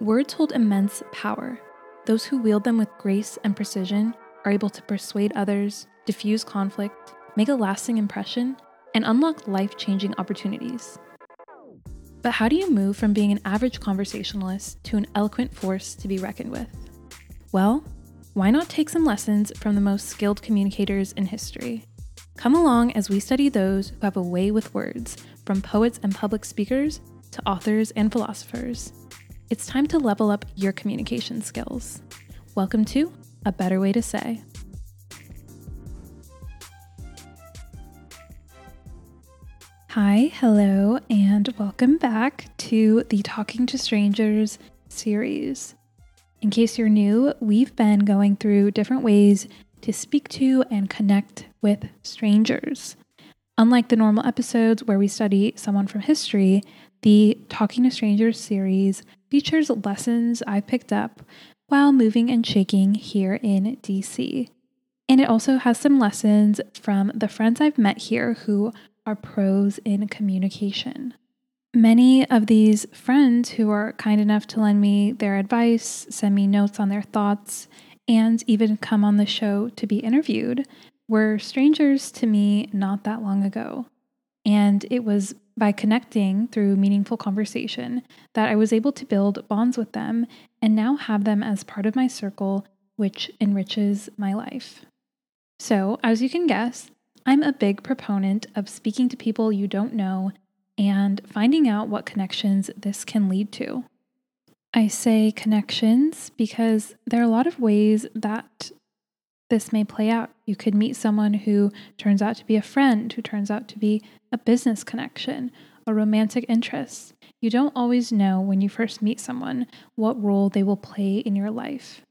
Words hold immense power. Those who wield them with grace and precision are able to persuade others, diffuse conflict, make a lasting impression, and unlock life changing opportunities. But how do you move from being an average conversationalist to an eloquent force to be reckoned with? Well, why not take some lessons from the most skilled communicators in history? Come along as we study those who have a way with words, from poets and public speakers to authors and philosophers. It's time to level up your communication skills. Welcome to A Better Way to Say. Hi, hello, and welcome back to the Talking to Strangers series. In case you're new, we've been going through different ways to speak to and connect with strangers. Unlike the normal episodes where we study someone from history, the Talking to Strangers series features lessons I picked up while moving and shaking here in DC. And it also has some lessons from the friends I've met here who are pros in communication. Many of these friends who are kind enough to lend me their advice, send me notes on their thoughts, and even come on the show to be interviewed were strangers to me not that long ago. And it was by connecting through meaningful conversation that I was able to build bonds with them and now have them as part of my circle, which enriches my life. So, as you can guess, I'm a big proponent of speaking to people you don't know and finding out what connections this can lead to. I say connections because there are a lot of ways that this may play out. You could meet someone who turns out to be a friend, who turns out to be a business connection, a romantic interest. You don't always know when you first meet someone what role they will play in your life.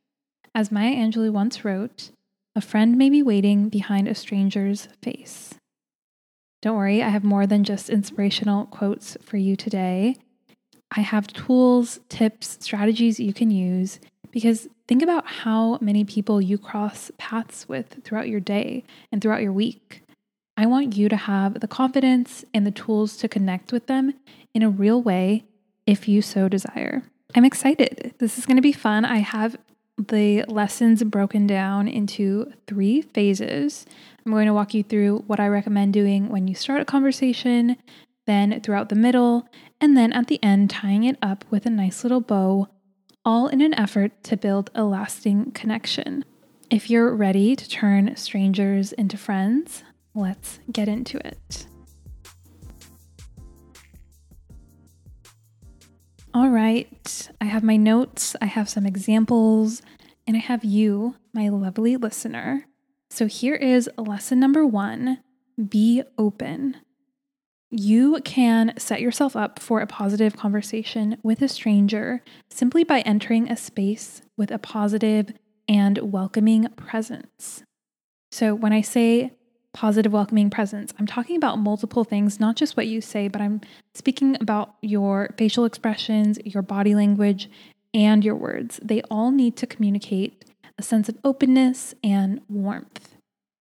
As Maya Angelou once wrote, a friend may be waiting behind a stranger's face. Don't worry, I have more than just inspirational quotes for you today. I have tools, tips, strategies you can use because think about how many people you cross paths with throughout your day and throughout your week. I want you to have the confidence and the tools to connect with them in a real way if you so desire. I'm excited. This is going to be fun. I have the lessons broken down into three phases. I'm going to walk you through what I recommend doing when you start a conversation, then throughout the middle, and then at the end, tying it up with a nice little bow, all in an effort to build a lasting connection. If you're ready to turn strangers into friends, let's get into it. All right, I have my notes, I have some examples, and I have you, my lovely listener. So here is lesson number one be open. You can set yourself up for a positive conversation with a stranger simply by entering a space with a positive and welcoming presence. So, when I say positive, welcoming presence, I'm talking about multiple things, not just what you say, but I'm speaking about your facial expressions, your body language, and your words. They all need to communicate a sense of openness and warmth.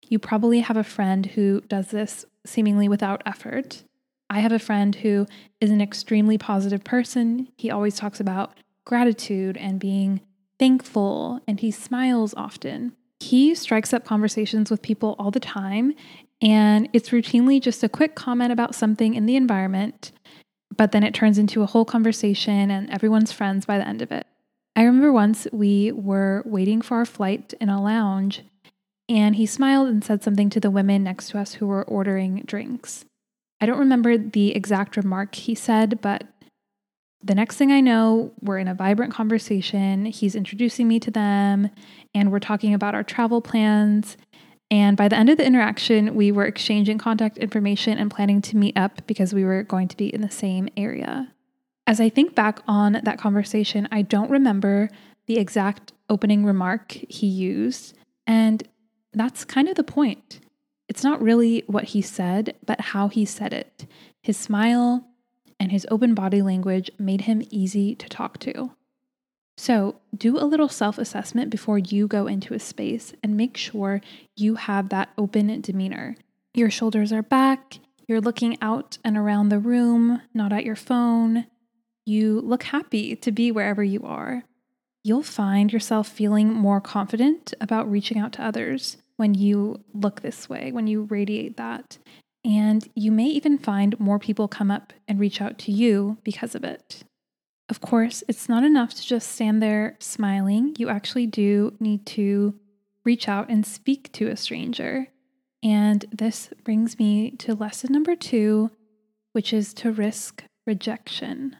You probably have a friend who does this seemingly without effort. I have a friend who is an extremely positive person. He always talks about gratitude and being thankful, and he smiles often. He strikes up conversations with people all the time, and it's routinely just a quick comment about something in the environment, but then it turns into a whole conversation, and everyone's friends by the end of it. I remember once we were waiting for our flight in a lounge, and he smiled and said something to the women next to us who were ordering drinks. I don't remember the exact remark he said, but the next thing I know, we're in a vibrant conversation. He's introducing me to them, and we're talking about our travel plans. And by the end of the interaction, we were exchanging contact information and planning to meet up because we were going to be in the same area. As I think back on that conversation, I don't remember the exact opening remark he used. And that's kind of the point. It's not really what he said, but how he said it. His smile and his open body language made him easy to talk to. So, do a little self assessment before you go into a space and make sure you have that open demeanor. Your shoulders are back, you're looking out and around the room, not at your phone. you look happy to be wherever you are. You'll find yourself feeling more confident about reaching out to others when you look this way, when you radiate that. And you may even find more people come up and reach out to you because of it. Of course, it's not enough to just stand there smiling. You actually do need to reach out and speak to a stranger. And this brings me to lesson number two, which is to risk rejection.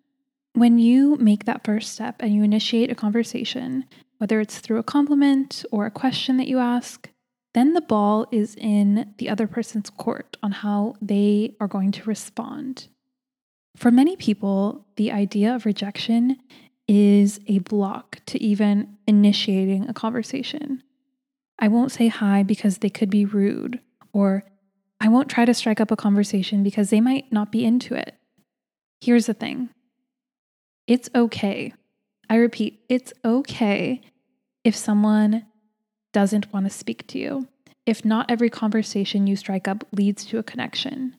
When you make that first step and you initiate a conversation, whether it's through a compliment or a question that you ask, then the ball is in the other person's court on how they are going to respond. For many people, the idea of rejection is a block to even initiating a conversation. I won't say hi because they could be rude, or I won't try to strike up a conversation because they might not be into it. Here's the thing it's okay. I repeat, it's okay if someone doesn't want to speak to you, if not every conversation you strike up leads to a connection.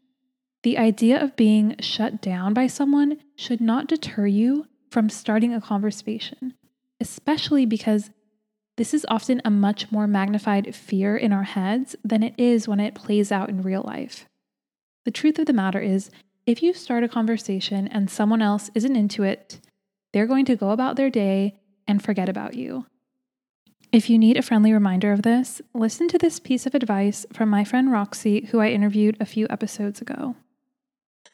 The idea of being shut down by someone should not deter you from starting a conversation, especially because this is often a much more magnified fear in our heads than it is when it plays out in real life. The truth of the matter is, if you start a conversation and someone else isn't into it, they're going to go about their day and forget about you. If you need a friendly reminder of this, listen to this piece of advice from my friend Roxy, who I interviewed a few episodes ago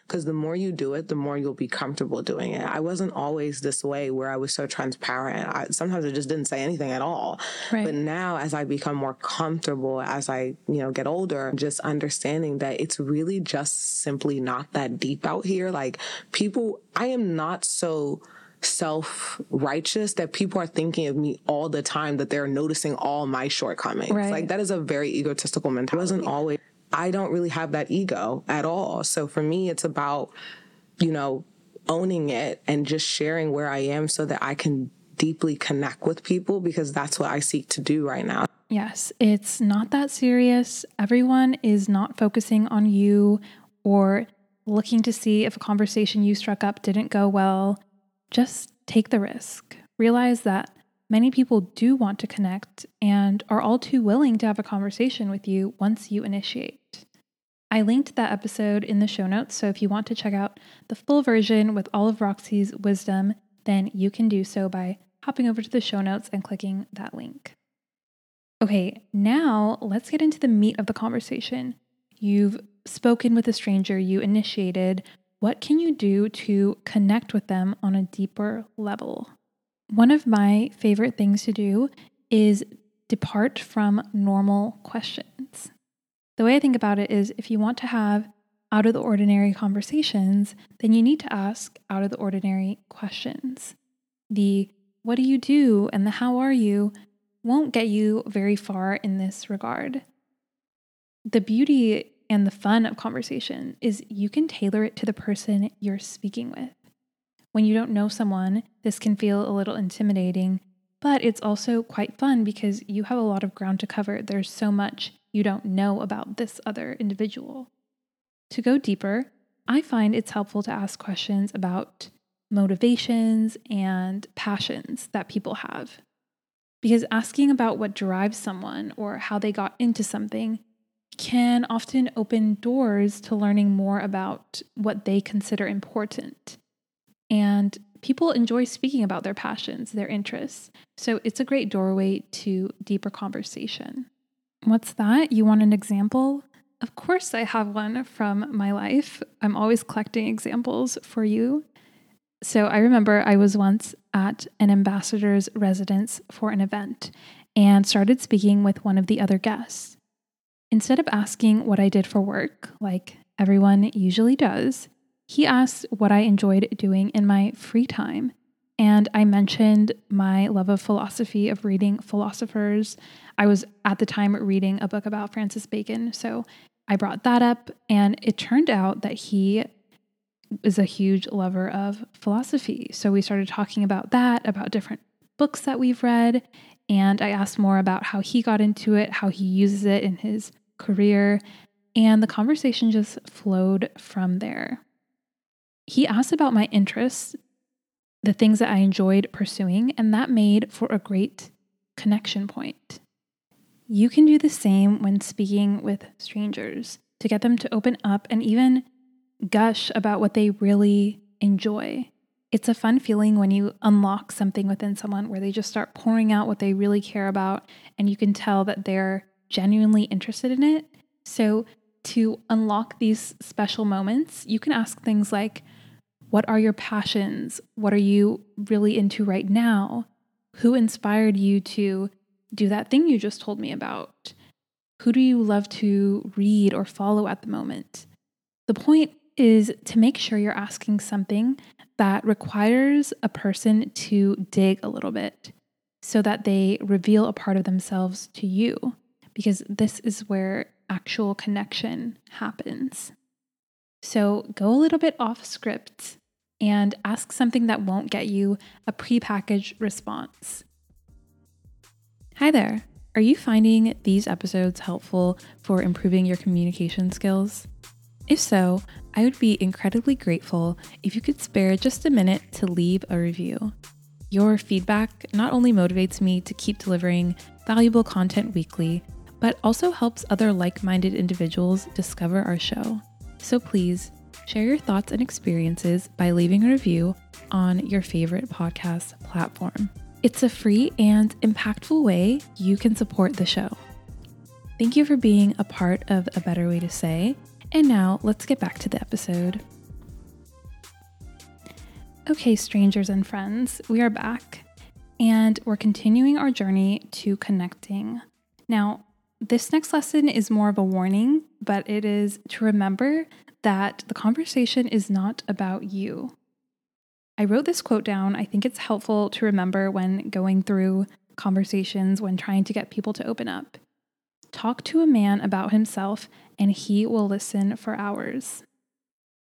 because the more you do it, the more you'll be comfortable doing it. I wasn't always this way where I was so transparent. I, sometimes I just didn't say anything at all. Right. But now, as I become more comfortable, as I you know get older, just understanding that it's really just simply not that deep out here. Like people, I am not so self righteous that people are thinking of me all the time that they're noticing all my shortcomings. Right. Like that is a very egotistical mentality. It wasn't always I don't really have that ego at all. So for me, it's about, you know, owning it and just sharing where I am so that I can deeply connect with people because that's what I seek to do right now. Yes, it's not that serious. Everyone is not focusing on you or looking to see if a conversation you struck up didn't go well. Just take the risk. Realize that Many people do want to connect and are all too willing to have a conversation with you once you initiate. I linked that episode in the show notes, so if you want to check out the full version with all of Roxy's wisdom, then you can do so by hopping over to the show notes and clicking that link. Okay, now let's get into the meat of the conversation. You've spoken with a stranger you initiated. What can you do to connect with them on a deeper level? One of my favorite things to do is depart from normal questions. The way I think about it is if you want to have out of the ordinary conversations, then you need to ask out of the ordinary questions. The what do you do and the how are you won't get you very far in this regard. The beauty and the fun of conversation is you can tailor it to the person you're speaking with. When you don't know someone, this can feel a little intimidating, but it's also quite fun because you have a lot of ground to cover. There's so much you don't know about this other individual. To go deeper, I find it's helpful to ask questions about motivations and passions that people have. Because asking about what drives someone or how they got into something can often open doors to learning more about what they consider important. And people enjoy speaking about their passions, their interests. So it's a great doorway to deeper conversation. What's that? You want an example? Of course, I have one from my life. I'm always collecting examples for you. So I remember I was once at an ambassador's residence for an event and started speaking with one of the other guests. Instead of asking what I did for work, like everyone usually does, he asked what I enjoyed doing in my free time. And I mentioned my love of philosophy, of reading philosophers. I was at the time reading a book about Francis Bacon. So I brought that up, and it turned out that he is a huge lover of philosophy. So we started talking about that, about different books that we've read. And I asked more about how he got into it, how he uses it in his career. And the conversation just flowed from there he asked about my interests, the things that I enjoyed pursuing, and that made for a great connection point. You can do the same when speaking with strangers to get them to open up and even gush about what they really enjoy. It's a fun feeling when you unlock something within someone where they just start pouring out what they really care about, and you can tell that they're genuinely interested in it. So, to unlock these special moments, you can ask things like, What are your passions? What are you really into right now? Who inspired you to do that thing you just told me about? Who do you love to read or follow at the moment? The point is to make sure you're asking something that requires a person to dig a little bit so that they reveal a part of themselves to you, because this is where actual connection happens. So go a little bit off script and ask something that won't get you a prepackaged response. Hi there. Are you finding these episodes helpful for improving your communication skills? If so, I would be incredibly grateful if you could spare just a minute to leave a review. Your feedback not only motivates me to keep delivering valuable content weekly, but also helps other like minded individuals discover our show. So please share your thoughts and experiences by leaving a review on your favorite podcast platform. It's a free and impactful way you can support the show. Thank you for being a part of A Better Way to Say and now let's get back to the episode. Okay, strangers and friends, we are back and we're continuing our journey to connecting. Now, this next lesson is more of a warning, but it is to remember that the conversation is not about you. I wrote this quote down. I think it's helpful to remember when going through conversations, when trying to get people to open up. Talk to a man about himself and he will listen for hours.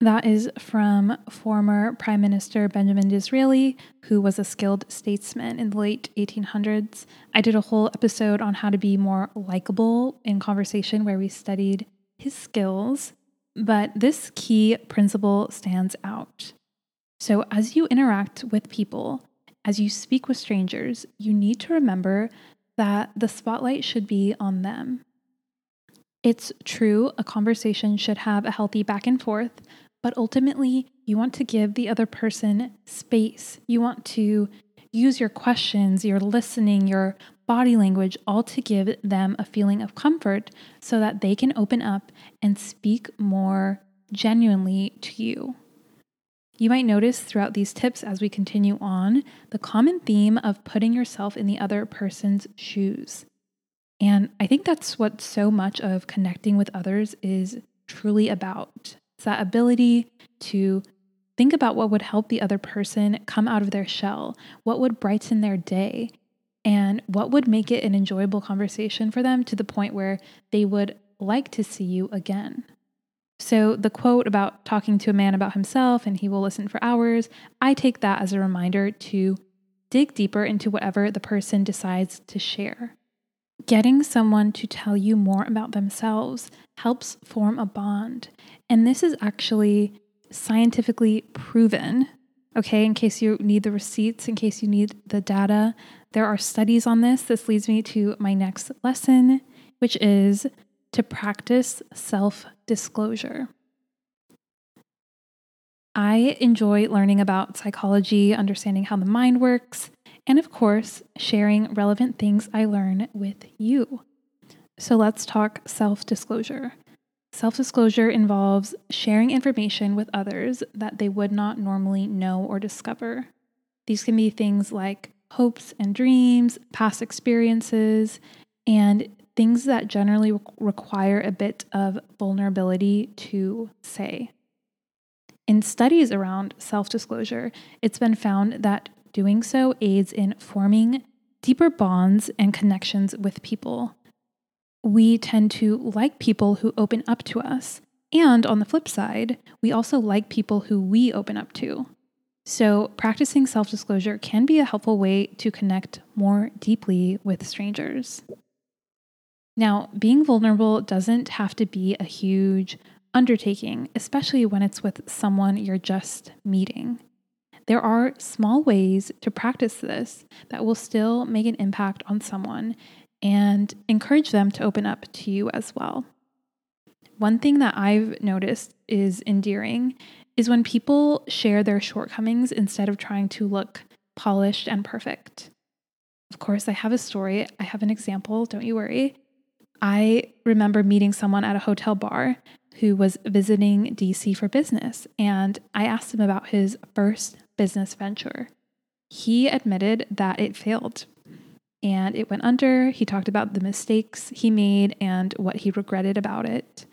That is from former Prime Minister Benjamin Disraeli, who was a skilled statesman in the late 1800s. I did a whole episode on how to be more likable in conversation where we studied his skills, but this key principle stands out. So, as you interact with people, as you speak with strangers, you need to remember that the spotlight should be on them. It's true, a conversation should have a healthy back and forth, but ultimately, you want to give the other person space. You want to use your questions, your listening, your body language, all to give them a feeling of comfort so that they can open up and speak more genuinely to you. You might notice throughout these tips as we continue on the common theme of putting yourself in the other person's shoes. And I think that's what so much of connecting with others is truly about. It's that ability to think about what would help the other person come out of their shell, what would brighten their day, and what would make it an enjoyable conversation for them to the point where they would like to see you again. So, the quote about talking to a man about himself and he will listen for hours, I take that as a reminder to dig deeper into whatever the person decides to share. Getting someone to tell you more about themselves helps form a bond. And this is actually scientifically proven. Okay, in case you need the receipts, in case you need the data, there are studies on this. This leads me to my next lesson, which is to practice self disclosure. I enjoy learning about psychology, understanding how the mind works, and of course, sharing relevant things I learn with you. So let's talk self disclosure. Self disclosure involves sharing information with others that they would not normally know or discover. These can be things like hopes and dreams, past experiences, and things that generally require a bit of vulnerability to say. In studies around self disclosure, it's been found that Doing so aids in forming deeper bonds and connections with people. We tend to like people who open up to us. And on the flip side, we also like people who we open up to. So, practicing self disclosure can be a helpful way to connect more deeply with strangers. Now, being vulnerable doesn't have to be a huge undertaking, especially when it's with someone you're just meeting. There are small ways to practice this that will still make an impact on someone and encourage them to open up to you as well. One thing that I've noticed is endearing is when people share their shortcomings instead of trying to look polished and perfect. Of course, I have a story, I have an example, don't you worry. I remember meeting someone at a hotel bar who was visiting DC for business, and I asked him about his first business venture. He admitted that it failed and it went under. He talked about the mistakes he made and what he regretted about it.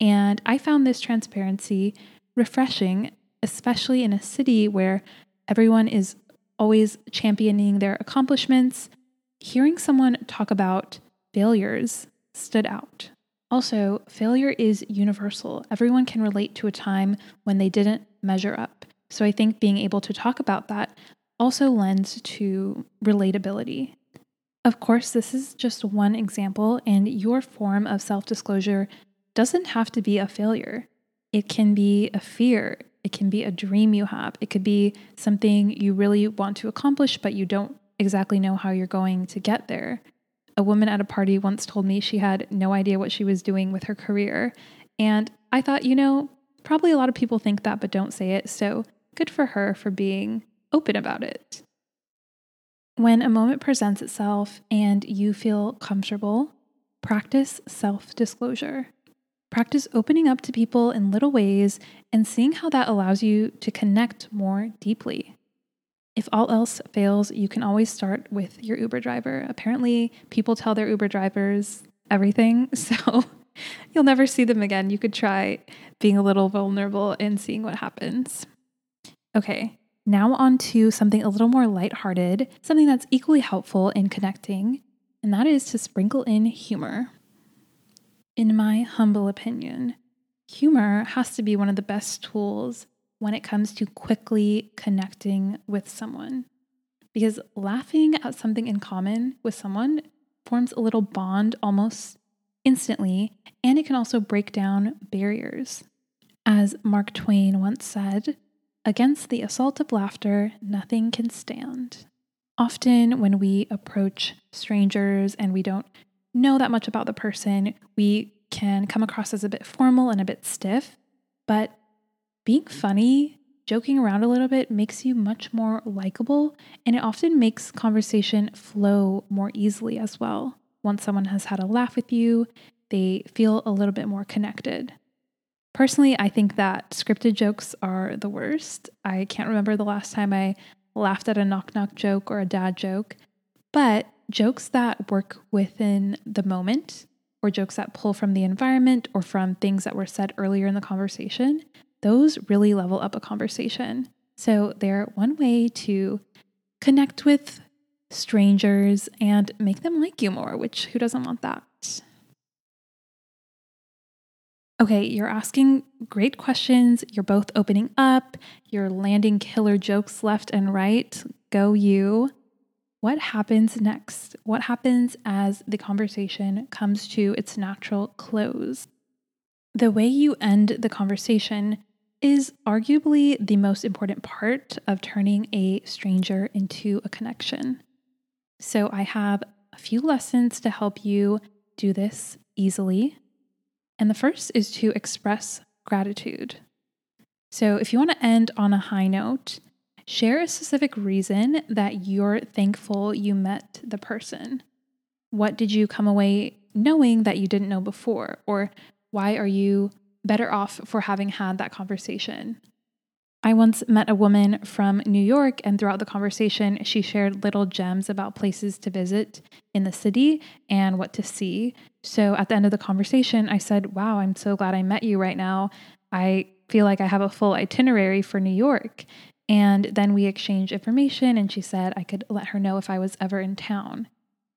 And I found this transparency refreshing, especially in a city where everyone is always championing their accomplishments. Hearing someone talk about failures stood out. Also, failure is universal. Everyone can relate to a time when they didn't measure up. So I think being able to talk about that also lends to relatability. Of course, this is just one example, and your form of self disclosure doesn't have to be a failure. It can be a fear, it can be a dream you have, it could be something you really want to accomplish, but you don't exactly know how you're going to get there. A woman at a party once told me she had no idea what she was doing with her career. And I thought, you know, probably a lot of people think that, but don't say it. So good for her for being open about it. When a moment presents itself and you feel comfortable, practice self disclosure. Practice opening up to people in little ways and seeing how that allows you to connect more deeply. If all else fails, you can always start with your Uber driver. Apparently, people tell their Uber drivers everything, so you'll never see them again. You could try being a little vulnerable and seeing what happens. Okay, now, on to something a little more lighthearted, something that's equally helpful in connecting, and that is to sprinkle in humor. In my humble opinion, humor has to be one of the best tools when it comes to quickly connecting with someone. Because laughing at something in common with someone forms a little bond almost instantly, and it can also break down barriers. As Mark Twain once said, Against the assault of laughter, nothing can stand. Often, when we approach strangers and we don't know that much about the person, we can come across as a bit formal and a bit stiff. But being funny, joking around a little bit, makes you much more likable, and it often makes conversation flow more easily as well. Once someone has had a laugh with you, they feel a little bit more connected. Personally, I think that scripted jokes are the worst. I can't remember the last time I laughed at a knock knock joke or a dad joke, but jokes that work within the moment or jokes that pull from the environment or from things that were said earlier in the conversation, those really level up a conversation. So they're one way to connect with strangers and make them like you more, which who doesn't want that? Okay, you're asking great questions. You're both opening up. You're landing killer jokes left and right. Go you. What happens next? What happens as the conversation comes to its natural close? The way you end the conversation is arguably the most important part of turning a stranger into a connection. So, I have a few lessons to help you do this easily. And the first is to express gratitude. So, if you want to end on a high note, share a specific reason that you're thankful you met the person. What did you come away knowing that you didn't know before? Or why are you better off for having had that conversation? I once met a woman from New York, and throughout the conversation, she shared little gems about places to visit in the city and what to see. So at the end of the conversation, I said, Wow, I'm so glad I met you right now. I feel like I have a full itinerary for New York. And then we exchanged information, and she said I could let her know if I was ever in town.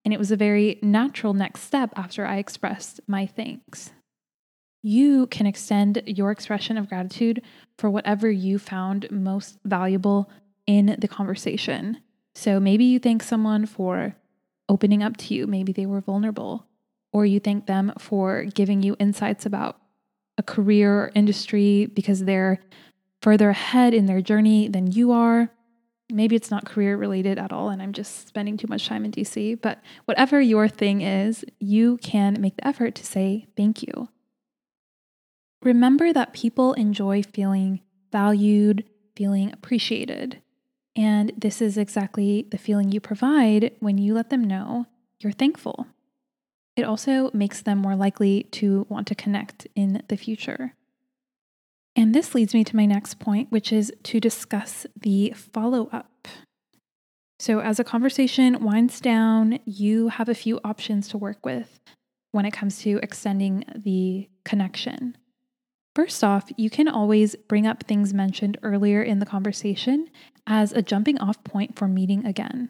And it was a very natural next step after I expressed my thanks you can extend your expression of gratitude for whatever you found most valuable in the conversation. So maybe you thank someone for opening up to you, maybe they were vulnerable, or you thank them for giving you insights about a career or industry because they're further ahead in their journey than you are. maybe it's not career related at all and I'm just spending too much time in DC, but whatever your thing is, you can make the effort to say thank you. Remember that people enjoy feeling valued, feeling appreciated. And this is exactly the feeling you provide when you let them know you're thankful. It also makes them more likely to want to connect in the future. And this leads me to my next point, which is to discuss the follow up. So, as a conversation winds down, you have a few options to work with when it comes to extending the connection. First off, you can always bring up things mentioned earlier in the conversation as a jumping off point for meeting again.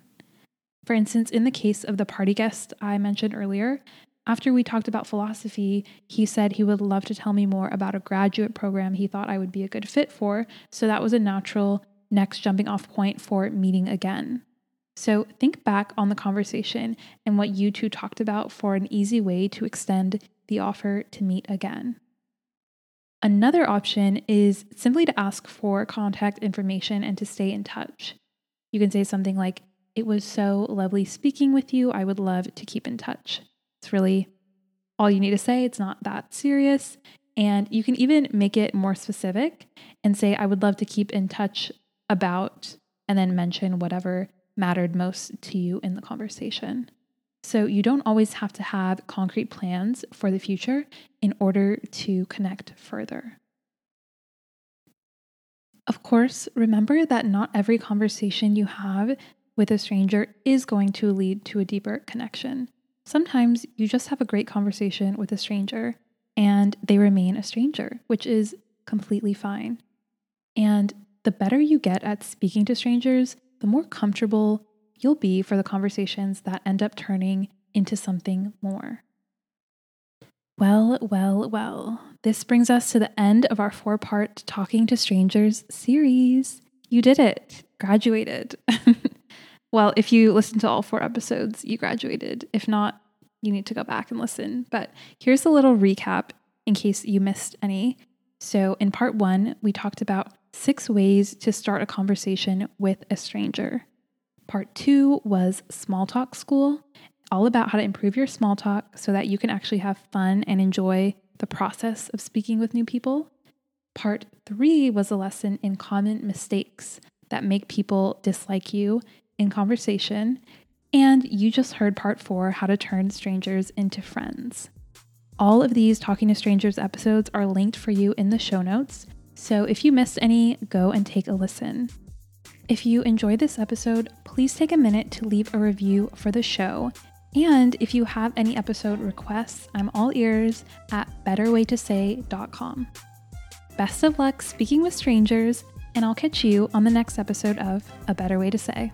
For instance, in the case of the party guest I mentioned earlier, after we talked about philosophy, he said he would love to tell me more about a graduate program he thought I would be a good fit for. So that was a natural next jumping off point for meeting again. So think back on the conversation and what you two talked about for an easy way to extend the offer to meet again. Another option is simply to ask for contact information and to stay in touch. You can say something like, It was so lovely speaking with you. I would love to keep in touch. It's really all you need to say. It's not that serious. And you can even make it more specific and say, I would love to keep in touch about, and then mention whatever mattered most to you in the conversation. So you don't always have to have concrete plans for the future in order to connect further. Of course, remember that not every conversation you have with a stranger is going to lead to a deeper connection. Sometimes you just have a great conversation with a stranger and they remain a stranger, which is completely fine. And the better you get at speaking to strangers, the more comfortable you'll be for the conversations that end up turning into something more. Well, well, well, this brings us to the end of our four part Talking to Strangers series. You did it, graduated. Well, if you listen to all four episodes, you graduated. If not, you need to go back and listen. But here's a little recap in case you missed any. So, in part one, we talked about six ways to start a conversation with a stranger. Part two was small talk school, all about how to improve your small talk so that you can actually have fun and enjoy the process of speaking with new people. Part three was a lesson in common mistakes that make people dislike you in conversation. And you just heard part four how to turn strangers into friends. All of these Talking to Strangers episodes are linked for you in the show notes. So if you missed any, go and take a listen. If you enjoyed this episode, please take a minute to leave a review for the show. And if you have any episode requests, I'm all ears at betterwaytosay.com. Best of luck speaking with strangers, and I'll catch you on the next episode of A Better Way to Say.